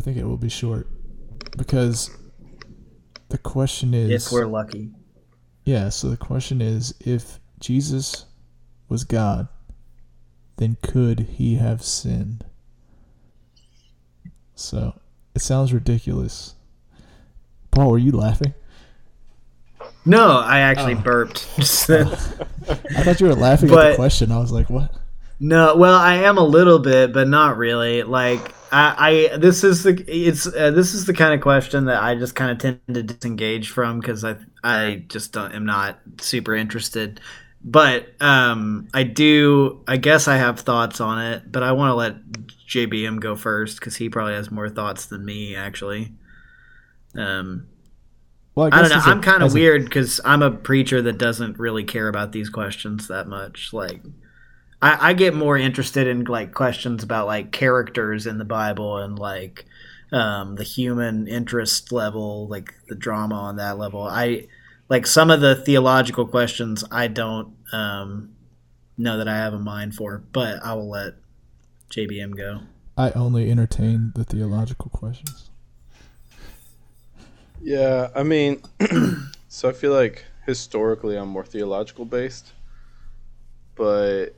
I think it will be short because the question is If we're lucky. Yeah, so the question is if Jesus was God, then could he have sinned? So it sounds ridiculous. Paul, were you laughing? No, I actually Oh. burped. I thought you were laughing at the question. I was like, what? no, well, I am a little bit, but not really. Like I, I this is the it's uh, this is the kind of question that I just kind of tend to disengage from because I I just don't, am not super interested. But um, I do. I guess I have thoughts on it, but I want to let JBM go first because he probably has more thoughts than me actually. Um, Well, I don't guess know. I'm kind of weird because I'm a preacher that doesn't really care about these questions that much. Like, I, I get more interested in like questions about like characters in the Bible and like um, the human interest level, like the drama on that level. I like some of the theological questions. I don't um, know that I have a mind for, but I will let JBM go. I only entertain the theological questions. Yeah, I mean, so I feel like historically I'm more theological based, but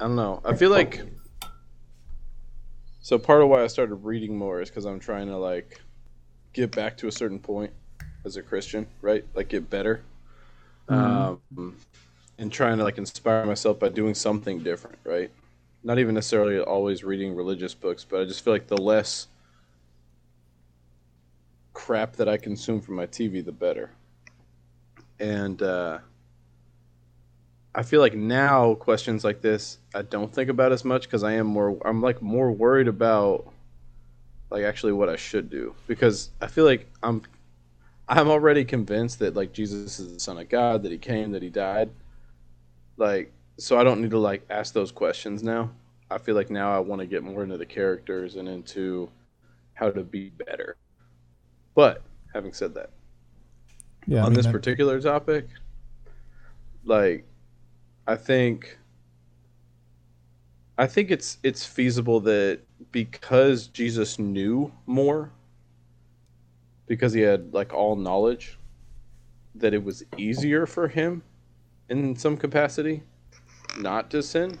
I don't know. I feel like so part of why I started reading more is because I'm trying to like get back to a certain point as a Christian, right? Like get better, um, and trying to like inspire myself by doing something different, right? Not even necessarily always reading religious books, but I just feel like the less crap that I consume from my TV, the better. And uh, I feel like now questions like this I don't think about as much because I am more I'm like more worried about like actually what I should do because I feel like I'm I'm already convinced that like Jesus is the son of God that he came that he died like so I don't need to like ask those questions now. I feel like now I want to get more into the characters and into how to be better. But having said that, Yeah, I on mean, this that- particular topic, like I think I think it's it's feasible that because Jesus knew more because he had like all knowledge that it was easier for him in some capacity not to sin.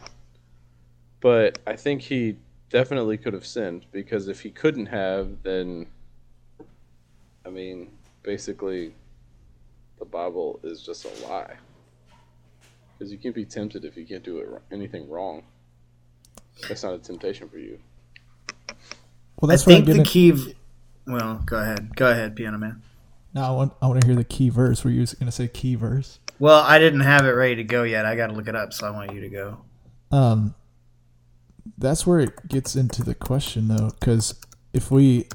But I think he definitely could have sinned because if he couldn't have then I mean, basically, the Bible is just a lie. Because you can't be tempted if you can't do it anything wrong. That's not a temptation for you. well, I that's what I'm think the key. v- Well, go ahead. Go ahead, Piano Man. now I want I want to hear the key verse. Were you going to say key verse? Well, I didn't have it ready to go yet. I got to look it up, so I want you to go. Um, that's where it gets into the question though, because if we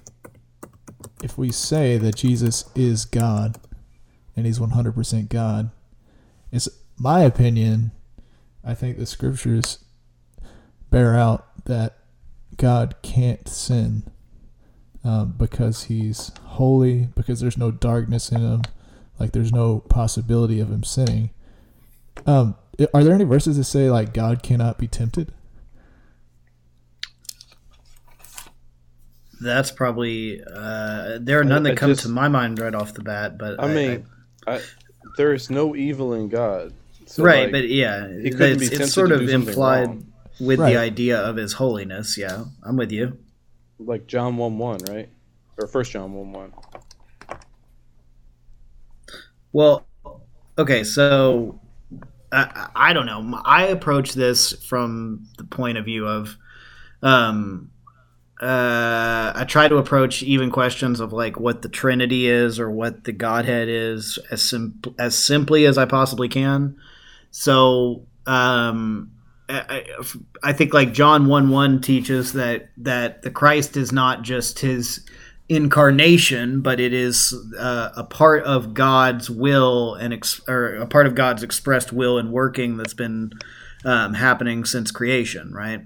if we say that Jesus is God and He's one hundred percent God, it's my opinion. I think the scriptures bear out that God can't sin um, because He's holy, because there's no darkness in Him, like there's no possibility of Him sinning. Um, are there any verses that say like God cannot be tempted? That's probably uh, there are none that come just- to my mind right off the bat. But I mean, I, there is no evil in God. So, right, like, but yeah, he it's, it's sort of implied wrong. with Right. the idea of His holiness. Yeah, I'm with you. like John 1 1, right? Or First John 1 1. Well, okay, so I, I don't know. I approach this from the point of view of, um, uh, I try to approach even questions of like what the Trinity is or what the Godhead is as sim- as simply as I possibly can. So, um, I, I- think like John one one teaches that that the Christ is not just his incarnation, but it is uh, a part of God's will and ex- or a part of God's expressed will and working that's been um, happening since creation, right?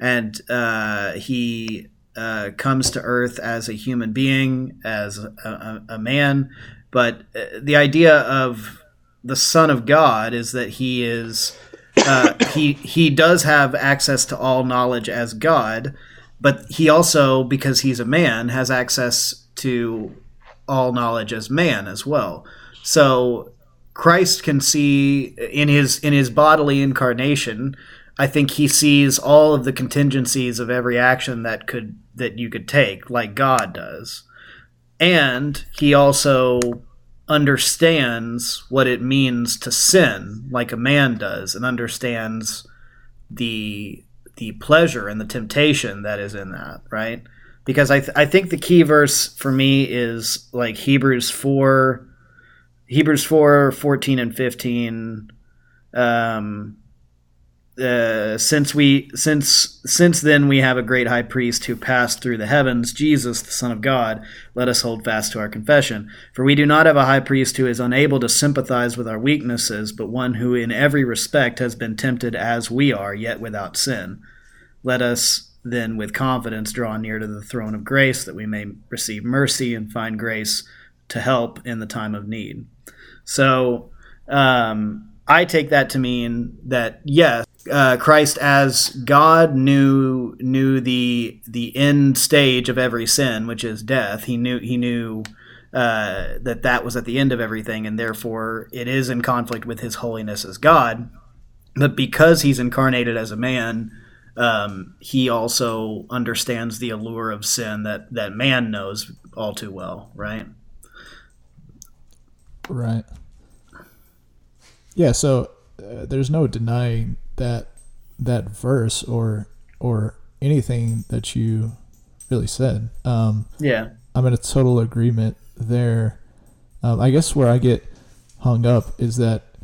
And uh, he uh, comes to Earth as a human being, as a, a, a man, but uh, the idea of the Son of God is that he is uh, he he does have access to all knowledge as God, but he also, because he's a man, has access to all knowledge as man as well. So Christ can see in his in his bodily incarnation. I think he sees all of the contingencies of every action that could that you could take, like God does, and he also understands what it means to sin, like a man does, and understands the the pleasure and the temptation that is in that, right? Because I th- I think the key verse for me is like Hebrews four Hebrews 4, 14 and 15. Um, uh, since we since since then we have a great high priest who passed through the heavens jesus the son of god. Let us hold fast to our confession. For we do not have a high priest who is unable to sympathize with our weaknesses but one who in every respect has been tempted as we are yet without sin. Let us then with confidence draw near to the throne of grace that we may receive mercy and find grace to help in the time of need. So um, I take that to mean that yes, uh, Christ as God knew knew the the end stage of every sin, which is death. He knew he knew uh, that that was at the end of everything, and therefore it is in conflict with His holiness as God. But because He's incarnated as a man, um, He also understands the allure of sin that that man knows all too well. Right. Right. Yeah, so uh, there's no denying that that verse or or anything that you really said. Um, yeah, I'm in a total agreement there. Um, I guess where I get hung up is that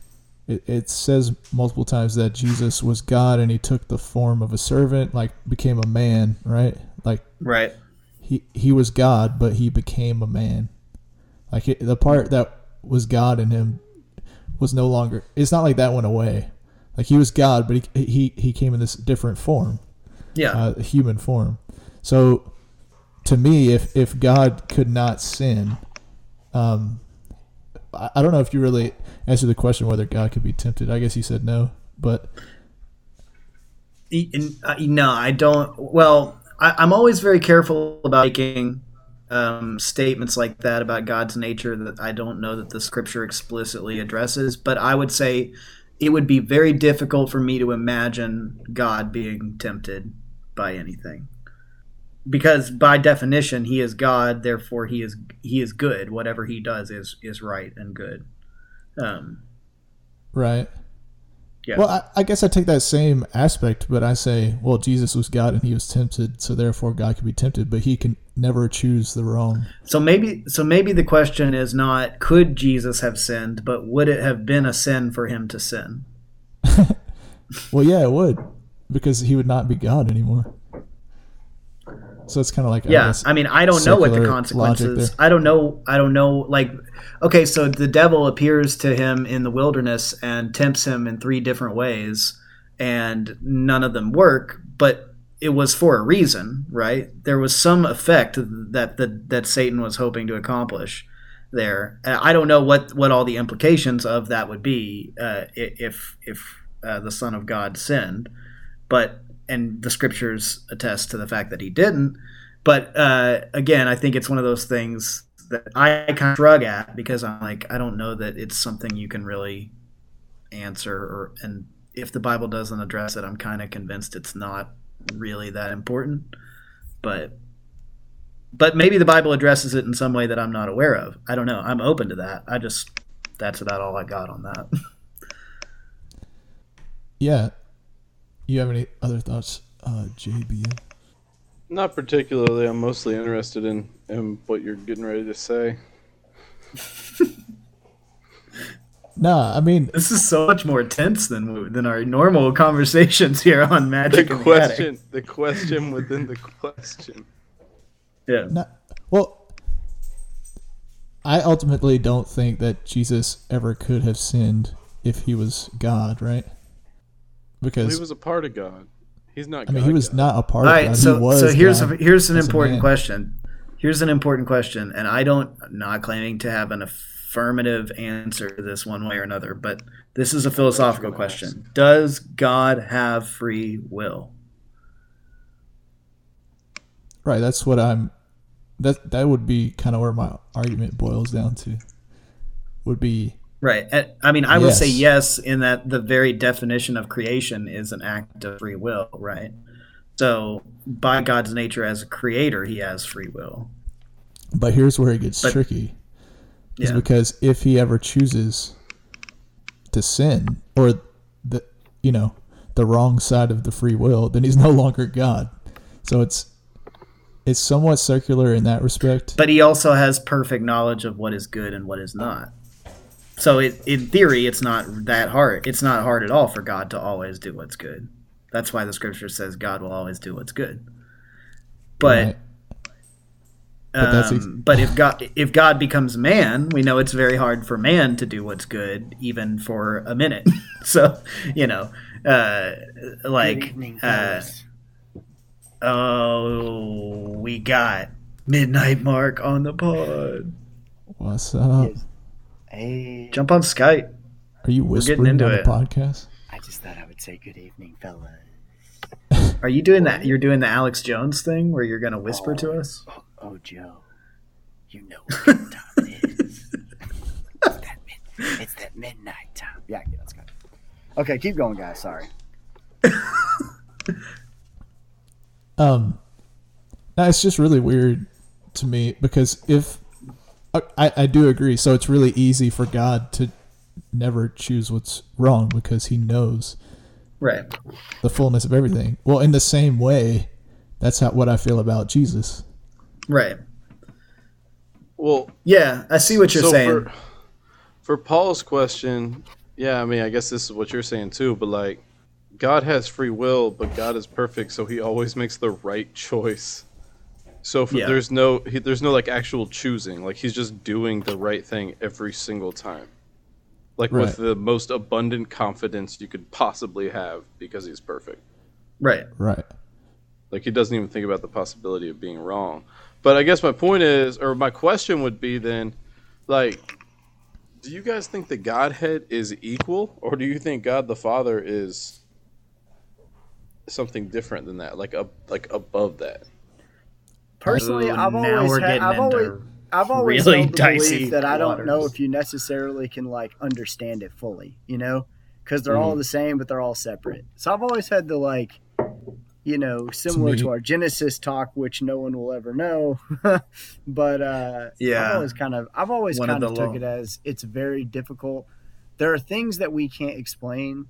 it, it says multiple times that Jesus was God and he took the form of a servant, like became a man, right? Like right. He he was God, but he became a man. Like it, the part that was God in him was no longer. It's not like that went away. Like he was God, but he he he came in this different form. Yeah, uh, human form. So, to me, if if God could not sin, um, I, I don't know if you really answered the question whether God could be tempted. I guess you said no, but uh, no, I don't. Well, I, I'm always very careful about making um, statements like that about God's nature that I don't know that the scripture explicitly addresses, but I would say it would be very difficult for me to imagine God being tempted by anything. Because by definition he is God, therefore he is he is good. Whatever he does is is right and good. Um, right. Yeah. Well, I, I, guess I take that same aspect, but I say, well, Jesus was God and he was tempted, so therefore God could be tempted, but he can never choose the wrong. So maybe, so maybe the question is not could Jesus have sinned, but would it have been a sin for him to sin? well, yeah, it would, because he would not be God anymore. So it's kind of like yeah. I, I mean, I don't know what the consequences. I don't know. I don't know. Like, okay, so the devil appears to him in the wilderness and tempts him in three different ways, and none of them work. But it was for a reason, right? There was some effect that that Satan was hoping to accomplish there. I don't know what what all the implications of that would be uh, if if uh, the Son of God sinned, but and the scriptures attest to the fact that he didn't. But uh, again, I think it's one of those things that I kind of shrug at because I'm like, I don't know that it's something you can really answer. Or and if the Bible doesn't address it, I'm kind of convinced it's not really that important. But but maybe the Bible addresses it in some way that I'm not aware of. I don't know. I'm open to that. I just that's about all I got on that. yeah, you have any other thoughts, uh, JB? Not particularly. I'm mostly interested in, in what you're getting ready to say. nah, I mean this is so much more tense than than our normal conversations here on Magic. The question, the, the question within the question. Yeah. Nah, well, I ultimately don't think that Jesus ever could have sinned if he was God, right? because well, he was a part of God. He's not. I mean, he was God. not a part. All right, of God. so so here's a, here's an important question. Here's an important question, and I don't not claiming to have an affirmative answer to this one way or another, but this is a philosophical question. Does God have free will? Right. That's what I'm. That that would be kind of where my argument boils down to. Would be Right. Eh, I mean, I would say Yes. yes in that the very definition of creation is an act of free will, right? So, by God's nature as a creator, he has free will. But here's where it gets But- tricky. Is because if he ever chooses to sin or the you know, the wrong side of the free will, then he's no longer God. So it's it's somewhat circular in that respect. But he also has perfect knowledge of what is good and what is not. So, it, in theory, it's not that hard. It's not hard at all for God to always do what's good. That's why the scripture says God will always do what's good. But Right. But that's Um, but if God if God becomes man, we know it's very hard for man to do what's good, even for a minute. so you know, uh, like evening, uh, oh, we got midnight mark on the pod. What's up? Hey, Jump on Skype. Are you whispering into on it. the podcast? I just thought I would say good evening, fellas. Are you doing that? You're doing the Alex Jones thing where you're gonna whisper to us. Oh, Joe, you know what time it is. It's that, mid- it's that midnight time. Yeah, yeah, let's go. Okay, keep going, guys. Sorry. Um, no, it's just really weird to me because if I, I do agree, so it's really easy for God to never choose what's wrong because He knows Right. the fullness of everything. Well, in the same way, that's how what I feel about Jesus. Right. Well, Yeah, I see what you're so saying. For, for Paul's question, yeah, I mean, I guess this is what you're saying too, but like, God has free will, but God is perfect, so He always makes the right choice. So for, Yeah. there's no he, there's no like actual choosing. Like He's just doing the right thing every single time, like Right. with the most abundant confidence you could possibly have because He's perfect. right. Right. Like he doesn't even think about the possibility of being wrong. But I guess my point is, or my question would be then, like, do you guys think the Godhead is equal, or do you think God the Father is something different than that, like up, like above that? Personally, Ooh, I've always we're had, I've always I've always really held the dicey belief that I don't know if you necessarily can like understand it fully, you know, because they're Mm-hmm. all the same, but they're all separate. So I've always had the like, you know, similar to, our Genesis talk, which no one will ever know. but uh, Yeah. I've always kind of I've always One kind of, the took lo- it as it's very difficult. There are things that we can't explain,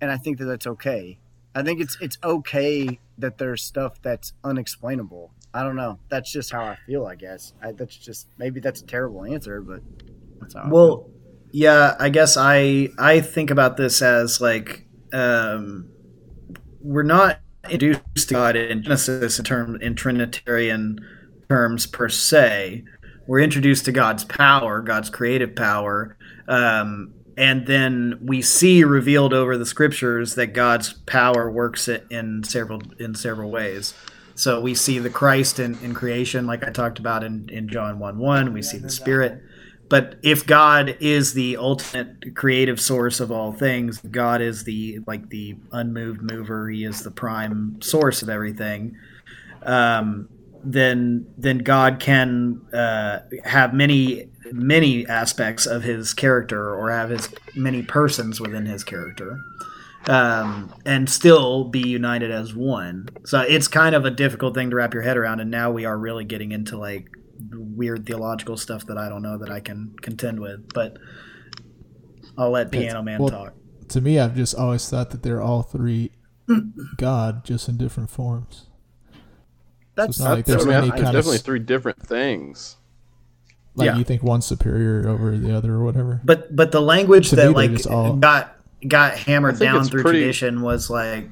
and I think that that's okay. I think it's it's okay that there's stuff that's unexplainable. I don't know. That's just how I feel. I guess I, that's just maybe that's a terrible answer, but that's how. I feel. Well, yeah, I guess I I think about this as like um, we're not introduced to God in Genesis in term in Trinitarian terms per se. We're introduced to God's power, God's creative power, um, and then we see revealed over the scriptures that God's power works in several in several ways. So we see the Christ in, in creation, like I talked about in, in John 1 1. We see the Spirit. But if God is the ultimate creative source of all things, God is the like the unmoved mover, he is the prime source of everything. Um, then then God can uh, have many many aspects of his character or have his many persons within his character um, and still be united as one. So it's kind of a difficult thing to wrap your head around. And now we are really getting into like weird theological stuff that I don't know that I can contend with. But I'll let Piano Man well, talk. To me, I've just always thought that they're all three God, just in different forms. that's, it's not like there's I mean, any kind of definitely s- three different things. Like Yeah. you think one's superior over the other or whatever. But but the language To that they're like all- got got hammered down through pretty- tradition was like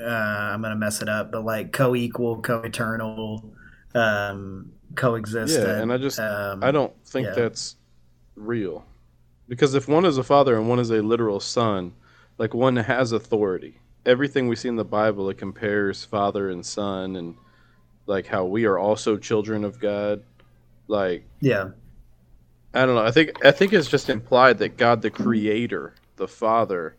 uh, I'm gonna mess it up, but like co-equal, co-eternal, um, coexistent. Yeah, and I just um, I don't think yeah. that's real. Because if one is a father and one is a literal son, like one has authority. Everything we see in the Bible it compares father and son and like how we are also children of God. Like yeah. I don't know. I think I think it's just implied that God the creator, the father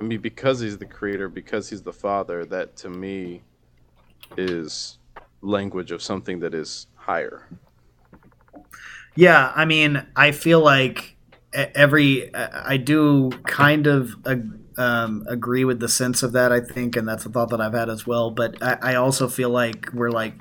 I mean because he's the creator, because he's the father, that to me is language of something that is higher. Yeah, I mean, I feel like every I do kind of um, agree with the sense of that. I think, and that's a thought that I've had as well. But I, I also feel like we're like,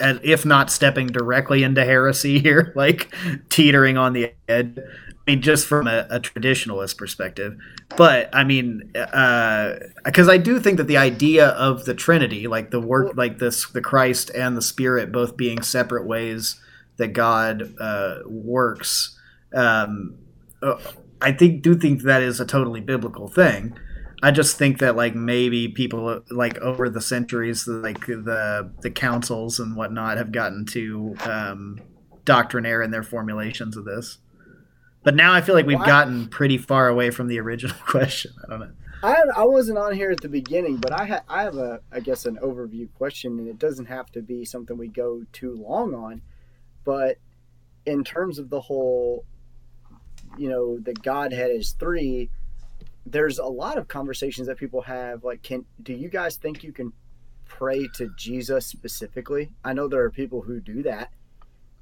if not stepping directly into heresy here, like teetering on the edge. I mean, just from a, a traditionalist perspective, but I mean, because I do think that the idea of the Trinity, like the work, like this, the Christ and the Spirit, both being separate ways that God uh, works, um, uh, I think do think that is a totally biblical thing. I just think that like maybe people like over the centuries, like the the councils and whatnot, have gotten too um, doctrinaire in their formulations of this. But now I feel like we've Well, gotten pretty far away from the original question. I don't know. I I wasn't on here at the beginning, but I ha- I have a I guess an overview question, and it doesn't have to be something we go too long on, but in terms of the whole, you know, the Godhead is three. There's a lot of conversations that people have. Like, can do you guys think you can pray to Jesus specifically? I know there are people who do that.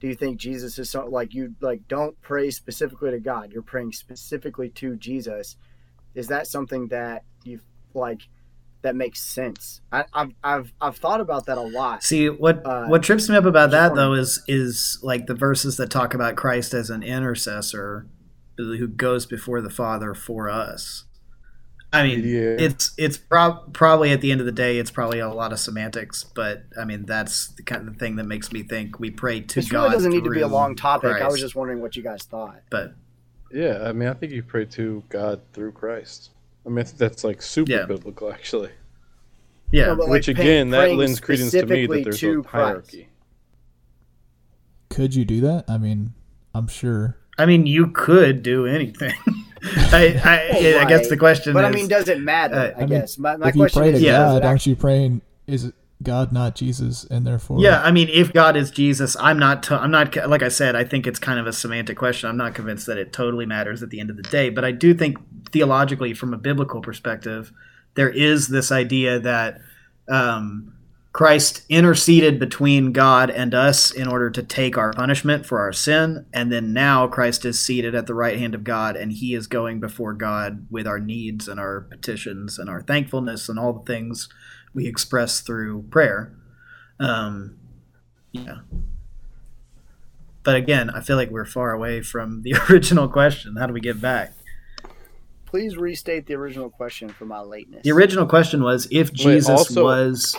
Do you think Jesus is something like you like? Don't pray specifically to God. You're praying specifically to Jesus is that something that you like that makes sense I, I've, I've i've thought about that a lot See what Uh, what trips me up about that though is is like the verses that talk about Christ as an intercessor who goes before the Father for us. I mean, Yeah. it's it's prob- probably at the end of the day, it's probably a lot of semantics, but I mean that's the kind of thing that makes me think we pray to this God. really doesn't need to be a long topic i was just wondering what you guys thought but Yeah, I mean, I think you pray to God through Christ. I mean, that's like super Yeah. biblical, actually. yeah, No, but, like, Which again, that lends credence to me specifically that there's a hierarchy. Could you do that? I mean, I'm sure. I mean you could do anything. I I, I guess the question but is i mean does it matter uh, i, I mean, guess my, my if you question pray to is Yeah. God, it aren't you praying? Is it God not Jesus, and therefore? Yeah, I mean, if God is Jesus, I'm not. To, I'm not. Like I said, I think it's kind of a semantic question. I'm not convinced that it totally matters at the end of the day. But I do think theologically, from a biblical perspective, there is this idea that um, Christ interceded between God and us in order to take our punishment for our sin, and then now Christ is seated at the right hand of God, and He is going before God with our needs and our petitions and our thankfulness and all the things we express through prayer. Um, yeah. But again, I feel like we're far away from the original question. How do we get back? please restate the original question for my lateness The original question was if Jesus also- was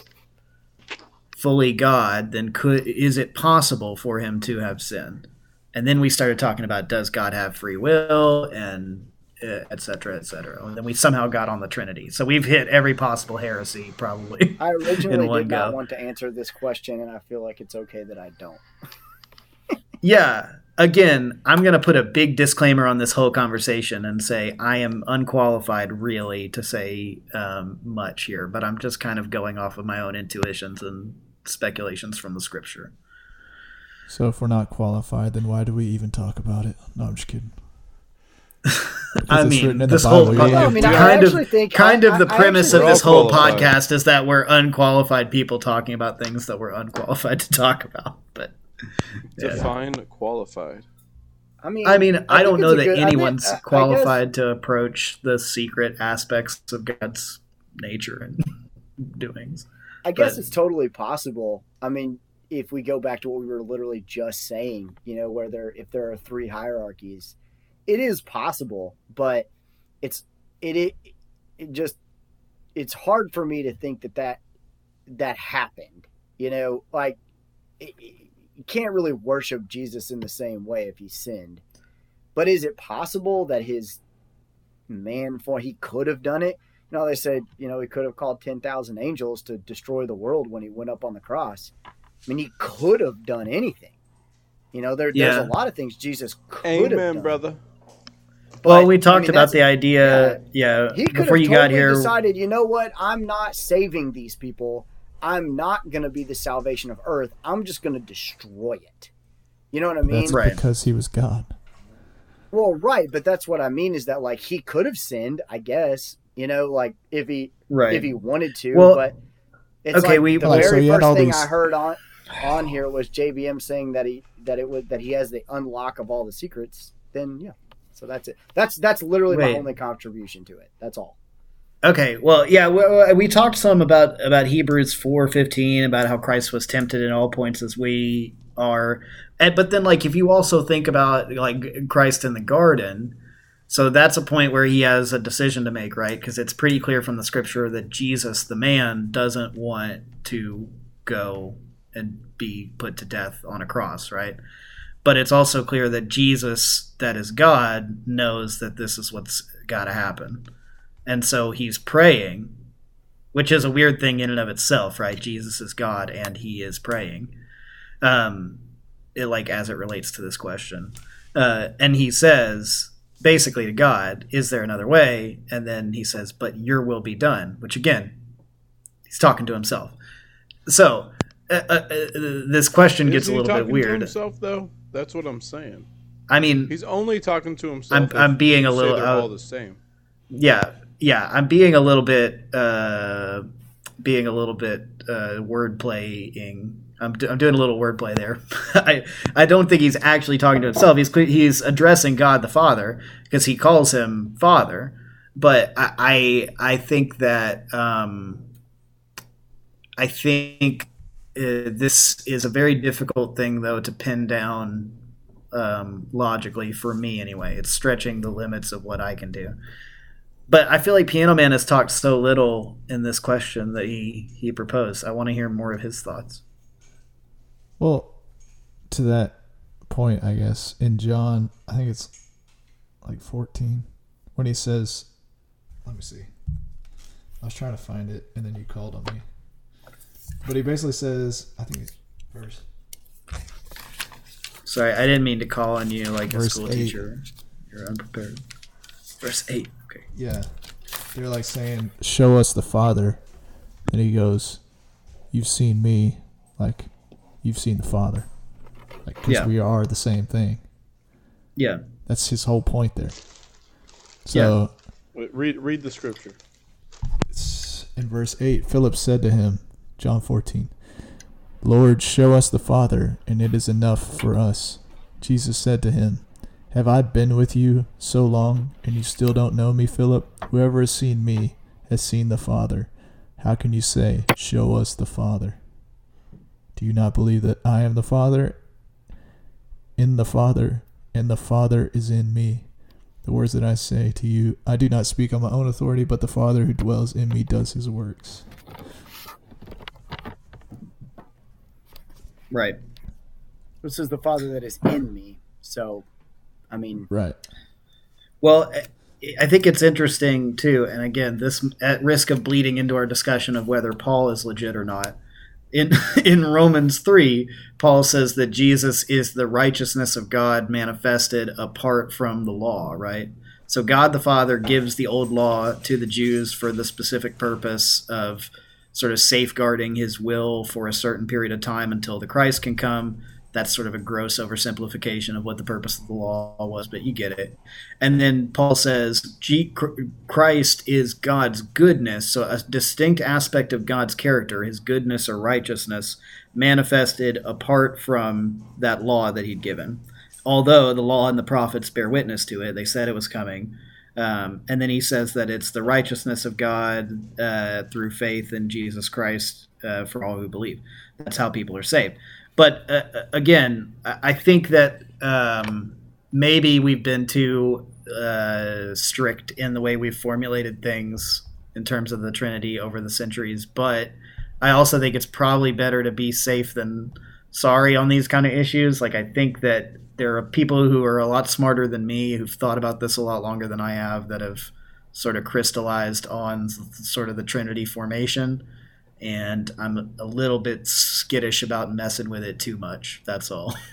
fully God, then could is it possible for him to have sinned? And then we started talking about does God have free will and uh, et cetera, et cetera. And then we somehow got on the Trinity. So we've hit every possible heresy probably. i originally did not go. want to answer this question and i feel like it's okay that i don't Yeah. Again, I'm going to put a big disclaimer on this whole conversation and say I am unqualified, really, to say um, much here, but I'm just kind of going off of my own intuitions and speculations from the scripture. So if we're not qualified, then why do we even talk about it? No, I'm just kidding. I mean, this whole yeah. No, I mean, kind actually of think- kind I- of the premise of this whole qualified. podcast is that we're unqualified people talking about things that we're unqualified to talk about. But yeah. Define qualified. i mean I mean, I, think don't know that good- I mean, anyone's I- I guess- qualified to approach the secret aspects of God's nature and doings. I guess But- it's totally possible. I mean, if we go back to what we were literally just saying, you know, where there if there are three hierarchies, it is possible, but it's it it, it just it's hard for me to think that that that happened. You know, like it, it- you can't really worship Jesus in the same way if he sinned. But is it possible that his man for he could have done it? You know, they said, you know, he could have called 10,000 angels to destroy the world when he went up on the cross. I mean, he could have done anything. You know, there, Yeah. there's a lot of things Jesus could have Amen, done. brother. well, But, we I talked mean, about the idea, yeah, He could before have you totally got here. decided, you know what? I'm not saving these people. I'm not going to be the salvation of earth. I'm just going to destroy it. You know what I mean? That's Right. because he was God. Well, right, but that's what I mean is that like he could have sinned, I guess. You know, like if he right. if he wanted to, Well, but It's Okay, like we- the like, very had first thing these- I heard on on here was JBM saying that he that it would that he has the unlock of all the secrets. Then yeah, so that's it. That's that's literally my only contribution to it. That's all. Okay, well, yeah, we, we talked some about about Hebrews four fifteen about how Christ was tempted in all points as we are, and, but then like if you also think about like Christ in the garden, so that's a point where he has a decision to make, right? Because it's pretty clear from the scripture that Jesus, the man, doesn't want to go and be put to death on a cross, right? But it's also clear that Jesus, that is God, knows that this is what's got to happen. And so he's praying, which is a weird thing in and of itself, right? Jesus is God and he is praying. Um, it, like as it relates to this question. Uh, and he says basically to God, is there another way? And then he says, but your will be done, which again, he's talking to himself. So uh, uh, uh, this question Is gets a little bit to weird. himself though? That's what I'm saying. I mean, He's only talking to himself. I'm- I'm being a little They're all the same. yeah yeah i'm being a little bit uh being a little bit uh word playing I'm, do- I'm doing a little wordplay there. I I don't think he's actually talking to himself. He's he's addressing God the Father because he calls him Father. But I I, I think that um, I think uh, this is a very difficult thing though to pin down um, logically for me anyway. It's stretching the limits of what I can do. But I feel like Piano Man has talked so little in this question that he he proposed. I want to hear more of his thoughts. Well, to that point, I guess in John, I think it's like 14 when he says, "Let me see." I was trying to find it, and then you called on me. But he basically says, I think it's verse. Sorry, I didn't mean to call on you like a school eight. teacher. You're unprepared. Verse eight. Okay. Yeah, they're like saying, "Show us the Father," and he goes, "You've seen me, like you've seen the Father, like because Yeah. we are the same thing." Yeah. That's his whole point there. So Wait, read read the scripture. it's in verse 8 Philip said to him, John 14, Lord, show us the Father, and it is enough for us. Jesus said to him, Have I been with you so long, and you still don't know me, Philip? Whoever has seen me has seen the Father. How can you say, Show us the Father? Do you not believe that I am the Father, in the Father, and the Father is in me? The words that I say to you, I do not speak on my own authority, but the Father who dwells in me does his works. Right. This is the Father that is in me. So, I mean, Right. Well, I- I think it's interesting too, and again, this at risk of bleeding into our discussion of whether Paul is legit or not. In in Romans three, Paul says that Jesus is the righteousness of God manifested apart from the law. Right. So God the Father gives the old law to the Jews for the specific purpose of sort of safeguarding His will for a certain period of time until the Christ can come. That's sort of a gross oversimplification of what the purpose of the law was, but you get it. And then Paul says, Christ is God's goodness, so a distinct aspect of God's character, his goodness or righteousness, manifested apart from that law that he'd given. Although the law and the prophets bear witness to it, they said it was coming. Um, and then he says that it's the righteousness of God uh, through faith in Jesus Christ uh, for all who believe. That's how people are saved. But uh, again, I I think that um, maybe we've been too uh, strict in the way we've formulated things in terms of the Trinity over the centuries. But I also think it's probably better to be safe than sorry on these kind of issues. Like I think that there are people who are a lot smarter than me who've thought about this a lot longer than I have that have sort of crystallized on sort of the Trinity formation. And I'm a little bit skittish about messing with it too much. That's all.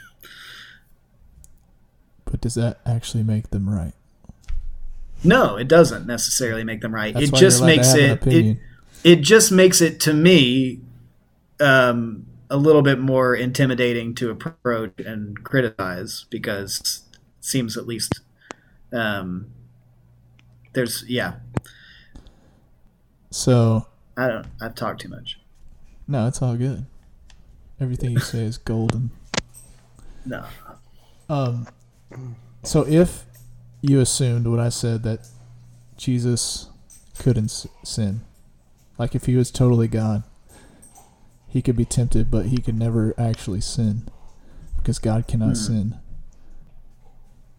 But does that actually make them right? No, it doesn't necessarily make them right. That's it just you're allowed to makes it, it it just makes it to me um, a little bit more intimidating to approach and criticize because it seems at least um, there's yeah So I don't I've talked too much. No, it's all good. Everything you say is golden. No. Um, so if you assumed what I said that Jesus couldn't sin, like if he was totally God, he could be tempted, but he could never actually sin because God cannot Hmm. sin.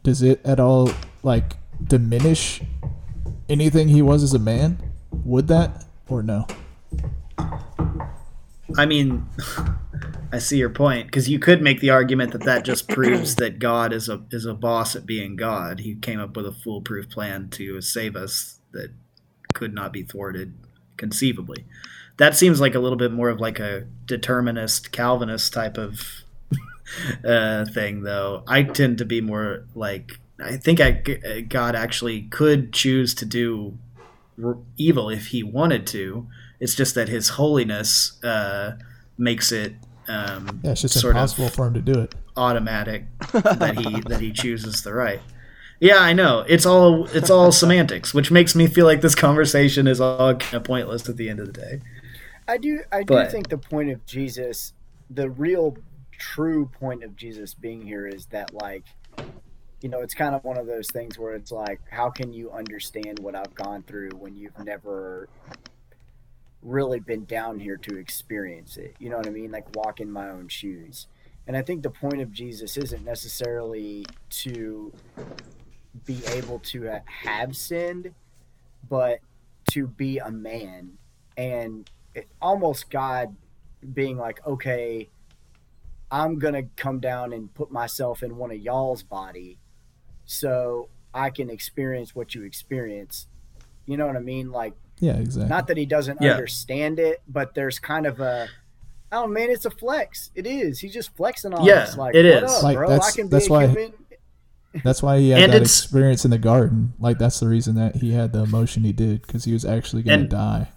Does it at all like diminish anything he was as a man? Would that or no? I mean, I see your point because you could make the argument that that just proves that God is a is a boss at being God. He came up with a foolproof plan to save us that could not be thwarted conceivably. That seems like a little bit more of like a determinist Calvinist type of uh, thing, though. I tend to be more like I think I, God actually could choose to do evil if he wanted to. It's just that his holiness uh, makes it um, Yeah, it's just sort impossible of for him to do it. automatic that he that he chooses the right. Yeah, I know. It's all it's all semantics, which makes me feel like this conversation is all kind of pointless at the end of the day. I do I do But- think the point of Jesus, the real true point of Jesus being here is that like you know, it's kind of one of those things where it's like how can you understand what I've gone through when you've never really been down here to experience it. You know what I mean? Like walk in my own shoes. And I think the point of Jesus isn't necessarily to be able to have sinned, but to be a man and it, almost God being like, okay, I'm gonna come down and put myself in one of y'all's body, so I can experience what you experience. You know what I mean? Like, Yeah, exactly. not that he doesn't Yeah. understand it, but there's kind of a, oh man, it's a flex. It is. He's just flexing on Yeah, us. Like, it what is. up, Like, bro? that's- I can that's be a why- human. That's why he had And that experience in the garden. Like that's the reason that he had the emotion he did because he was actually going to die.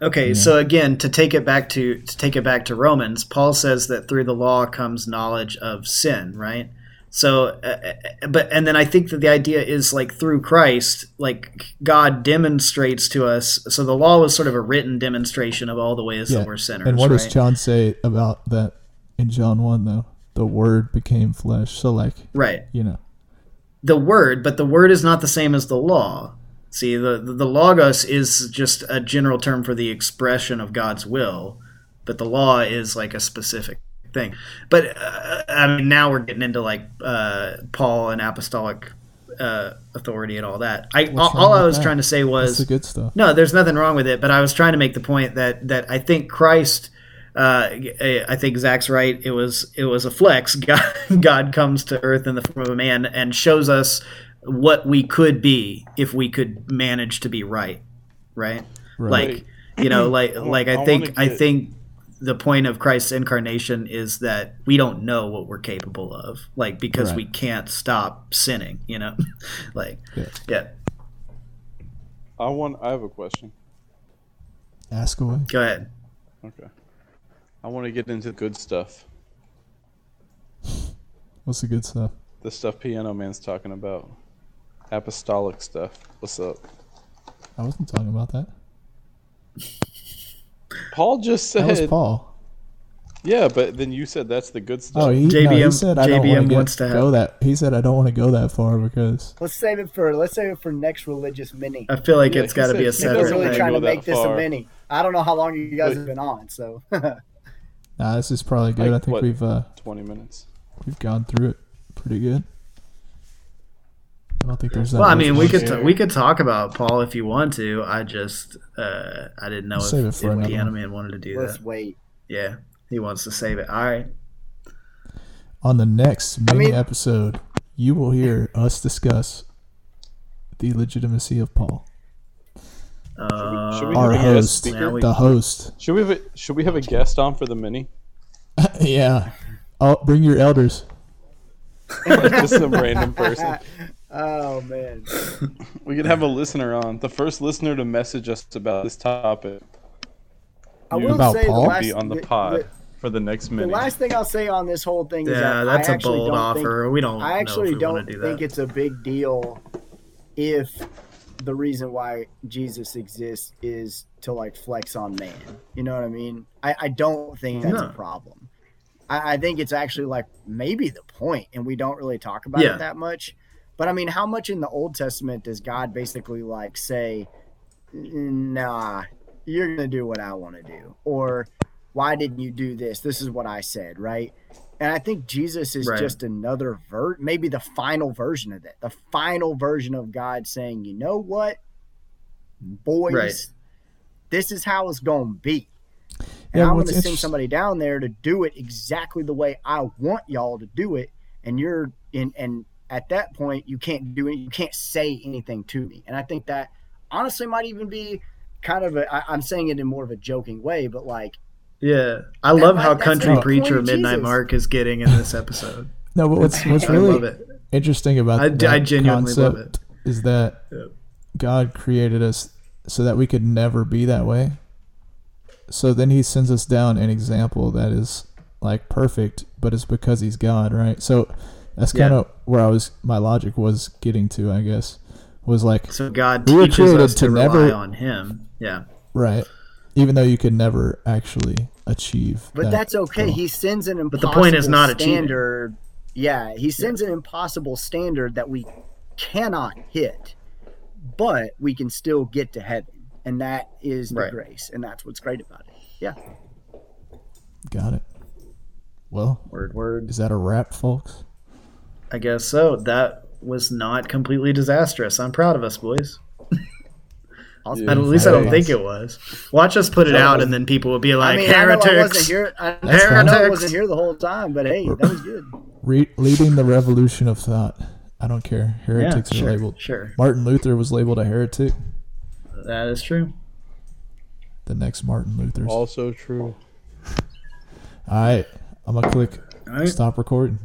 Okay, Yeah. so again, to take it back to to take it back to Romans, Paul says that through the law comes knowledge of sin, right? So, uh, uh, but and then I think that the idea is like through Christ, like God demonstrates to us. So the law was sort of a written demonstration of all the ways Yeah. that we're sinners. And what right? does John say about that in John one though? The Word became flesh. So like right? you know, the word, but the word is not the same as the law. See, the the logos is just a general term for the expression of God's will, but the law is like a specific thing. But uh, I mean, now we're getting into like uh, Paul and apostolic uh, authority and all that. I all, all I was that? trying to say that's was the good stuff. no, there's nothing wrong with it, but I was trying to make the point that that I think Christ. Uh, I think Zach's right. It was it was a flex. God, God comes to earth in the form of a man and shows us what we could be if we could manage to be right, right? Right. Like you know, like like I I wanna think I think the point of Christ's incarnation is that we don't know what we're capable of, like because Right. we can't stop sinning. You know, like Yeah. yeah. I want. I have a question. Ask away. Go ahead. Okay. I want to get into good stuff. What's the good stuff? The stuff Piano Man's talking about. Apostolic stuff. What's up? I wasn't talking about that. Paul just That was said. Paul. Yeah, but then you said that's the good stuff. Oh, he, no, he JBM said I don't JBM want to wants go that. He said I don't want to go that far because Let's save it for let's save it for next religious mini. I feel like Yeah, it's he got to be a said- They're doesn't really wanna trying to make this a mini. I don't know how long you guys But- have been on, so nah, this is probably good. Like I think what? we've uh, Twenty minutes. we've gone through it pretty good. I don't think there's that. Well, I mean, we could say. we could talk about Paul if you want to. I just uh, I didn't know Save it if, for if another Piano one. Man wanted to do let's that. wait. Yeah, he wants to save it. All right. on the next mini mean- episode, you will hear us discuss the legitimacy of Paul. Uh, should we Our have a guest host, speaker? We- the host. Should we have a, should we have a guest on for the mini? yeah. Oh, bring your elders. Just some random person. Oh man. We could have a listener on. The first listener to message us about this topic I will About say Paul? the last be on the the- pod the- for the next minute. The last thing I'll say on this whole thing is yeah, that that's I a actually bold don't think offer. we don't. I actually know if we don't want to do think that. it's a big deal if the reason why Jesus exists is to like flex on man. You know what I mean? I, I don't think that's No. a problem. I, I think it's actually like maybe the point, and we don't really talk about Yeah. it that much. But I mean, how much in the Old Testament does God basically like say, "Nah, you're gonna do what I want to do," or "Why didn't you do this? This is what I said," right? And I think Jesus is Right. just another ver, maybe the final version of that, the final version of God saying, "You know what, boys, Right. this is how it's gonna be." And Yeah, I'm going to send somebody down there to do it exactly the way I want y'all to do it, and you're in. And at that point, you can't do it. You can't say anything to me. And I think that honestly might even be kind of a. I, I'm saying it in more of a joking way, but like Yeah, I love might- how country the preacher Midnight Jesus. Mark is getting in this episode. No, but what's what's I love really it. interesting about I- that I genuinely love concept is that Yeah. God created us so that we could never be that way. So then He sends us down an example that is like perfect, but it's because He's God, right? So that's kind of where I was. My logic was getting to, I guess, was like So God We were teaches created us to, to rely never- on Him. Yeah, right, even though you could never actually achieve. But that that's okay. goal. He sends an impossible the point is not achieving. standard. Yeah, he sends an impossible standard that we cannot hit, but we can still get to heaven, and that is the Right. grace, and that's what's great about it. Yeah, got it. Well, word word. is that a wrap, folks? I guess so. That was not completely disastrous. I'm proud of us, boys. I'll Yeah. At least I don't think it was. Watch us put it That out, was- and then people will be like, I mean, I know I wasn't heretics. here. I, That's I know I wasn't here the whole time, but hey, that was good. Re- leading the revolution of thought. I don't care. Yeah, Heretics sure, are labeled. sure. Martin Luther was labeled a heretic. That is true. The next Martin Luther. All Also true. All right, I'm gonna click All right. stop recording.